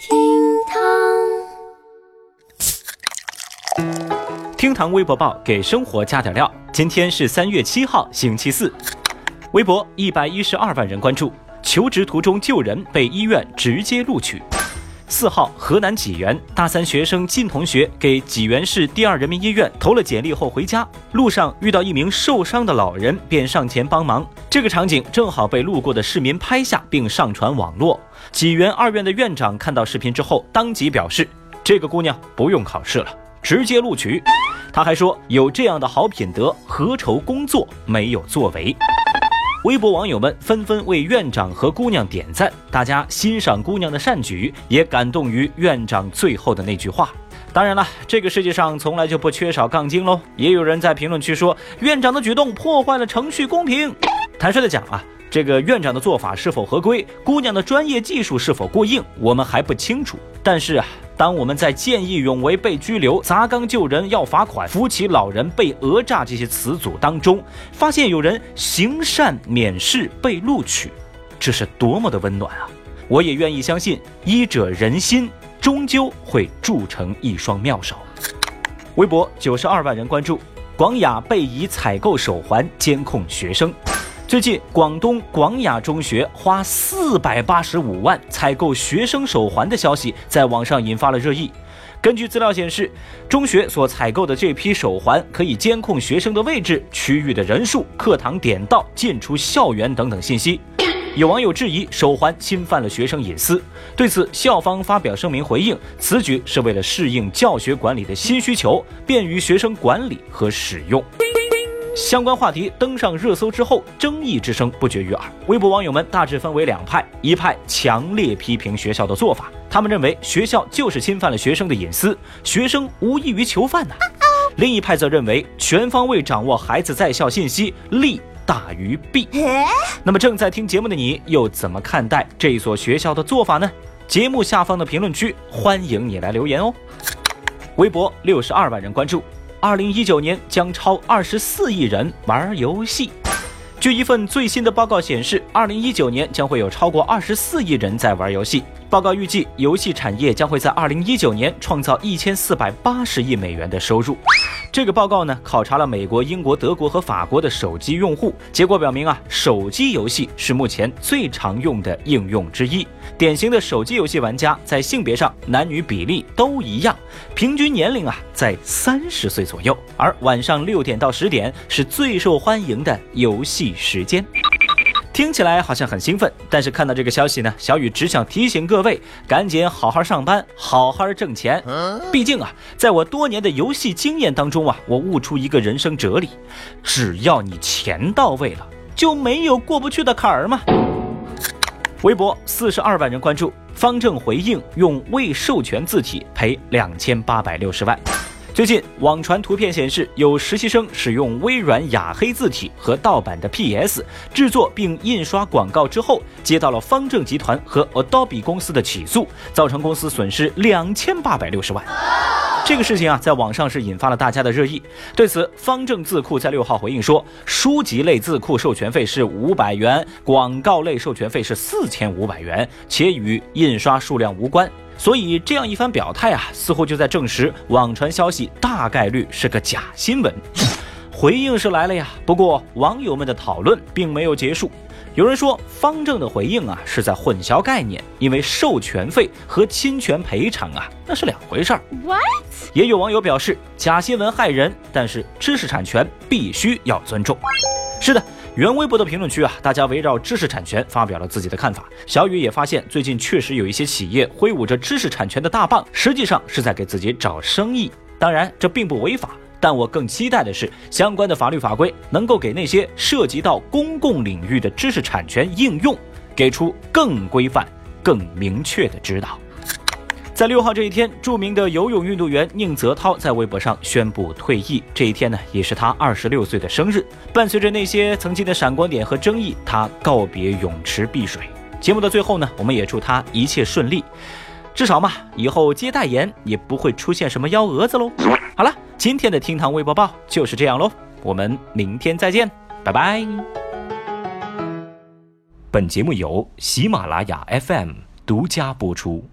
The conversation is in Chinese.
厅堂厅堂微博报给生活加点料。今天是三月七号，星期四。微博一百一十二万人关注，求职途中救人被医院直接录取。四号，河南济源大三学生靳同学给济源市第二人民医院投了简历后回家，路上遇到一名受伤的老人，便上前帮忙。这个场景正好被路过的市民拍下并上传网络。济源二院的院长看到视频之后，当即表示：“这个姑娘不用考试了，直接录取。”他还说：“有这样的好品德，何愁工作没有作为？”微博网友们纷纷为院长和姑娘点赞，大家欣赏姑娘的善举，也感动于院长最后的那句话。当然了，这个世界上从来就不缺少杠精喽。也有人在评论区说，院长的举动破坏了程序公平。坦率的讲啊，这个院长的做法是否合规，姑娘的专业技术是否过硬，我们还不清楚。但是啊。当我们在见义勇为被拘留、砸缸救人要罚款、扶起老人被讹诈这些词组当中，发现有人行善免试被录取，这是多么的温暖啊！我也愿意相信，医者仁心，终究会铸成一双妙手。微博九十二万人关注，广雅被疑采购手环监控学生。最近，广东广雅中学花四百八十五万采购学生手环的消息在网上引发了热议。根据资料显示，中学所采购的这批手环可以监控学生的位置、区域的人数、课堂点到、进出校园等等信息。有网友质疑手环侵犯了学生隐私，对此，校方发表声明回应，此举是为了适应教学管理的新需求，便于学生管理和使用。相关话题登上热搜之后，争议之声不绝于耳。微博网友们大致分为两派：一派强烈批评学校的做法，他们认为学校就是侵犯了学生的隐私，学生无异于囚犯呐；另一派则认为全方位掌握孩子在校信息，利大于弊。那么正在听节目的你又怎么看待这所学校的做法呢？节目下方的评论区欢迎你来留言哦。微博六十二万人关注。二零一九年将超二十四亿人玩游戏。据一份最新的报告显示，二零一九年将会有超过二十四亿人在玩游戏。报告预计，游戏产业将会在二零一九年创造一千四百八十亿美元的收入。这个报告呢，考察了美国、英国、德国和法国的手机用户，结果表明啊，手机游戏是目前最常用的应用之一。典型的手机游戏玩家在性别上男女比例都一样，平均年龄啊在三十岁左右，而晚上六点到十点是最受欢迎的游戏时间。听起来好像很兴奋，但是看到这个消息呢，小雨只想提醒各位，赶紧好好上班，好好挣钱。毕竟啊，在我多年的游戏经验当中啊，我悟出一个人生哲理：只要你钱到位了，就没有过不去的坎儿嘛。微博四十二万人关注，方正回应用未授权字体赔两千八百六十万。最近网传图片显示，有实习生使用微软雅黑字体和盗版的 PS 制作并印刷广告之后，接到了方正集团和 Adobe 公司的起诉，造成公司损失两千八百六十万。这个事情啊，在网上是引发了大家的热议。对此，方正字库在六号回应说，书籍类字库授权费是五百元，广告类授权费是四千五百元，且与印刷数量无关。所以这样一番表态啊，似乎就在证实网传消息大概率是个假新闻。回应是来了呀，不过网友们的讨论并没有结束。有人说方正的回应啊是在混淆概念，因为授权费和侵权赔偿啊那是两回事儿。What？也有网友表示假新闻害人，但是知识产权必须要尊重。是的。原微博的评论区啊，大家围绕知识产权发表了自己的看法。小雨也发现，最近确实有一些企业挥舞着知识产权的大棒，实际上是在给自己找生意。当然，这并不违法，但我更期待的是相关的法律法规能够给那些涉及到公共领域的知识产权应用，给出更规范、更明确的指导。在六号这一天，著名的游泳运动员宁泽涛在微博上宣布退役。这一天呢，也是他二十六岁的生日。伴随着那些曾经的闪光点和争议，他告别泳池碧水。节目的最后呢，我们也祝他一切顺利。至少嘛，以后接代言也不会出现什么幺蛾子喽。好了，今天的厅堂微博报就是这样喽。我们明天再见，拜拜。本节目由喜马拉雅 FM 独家播出。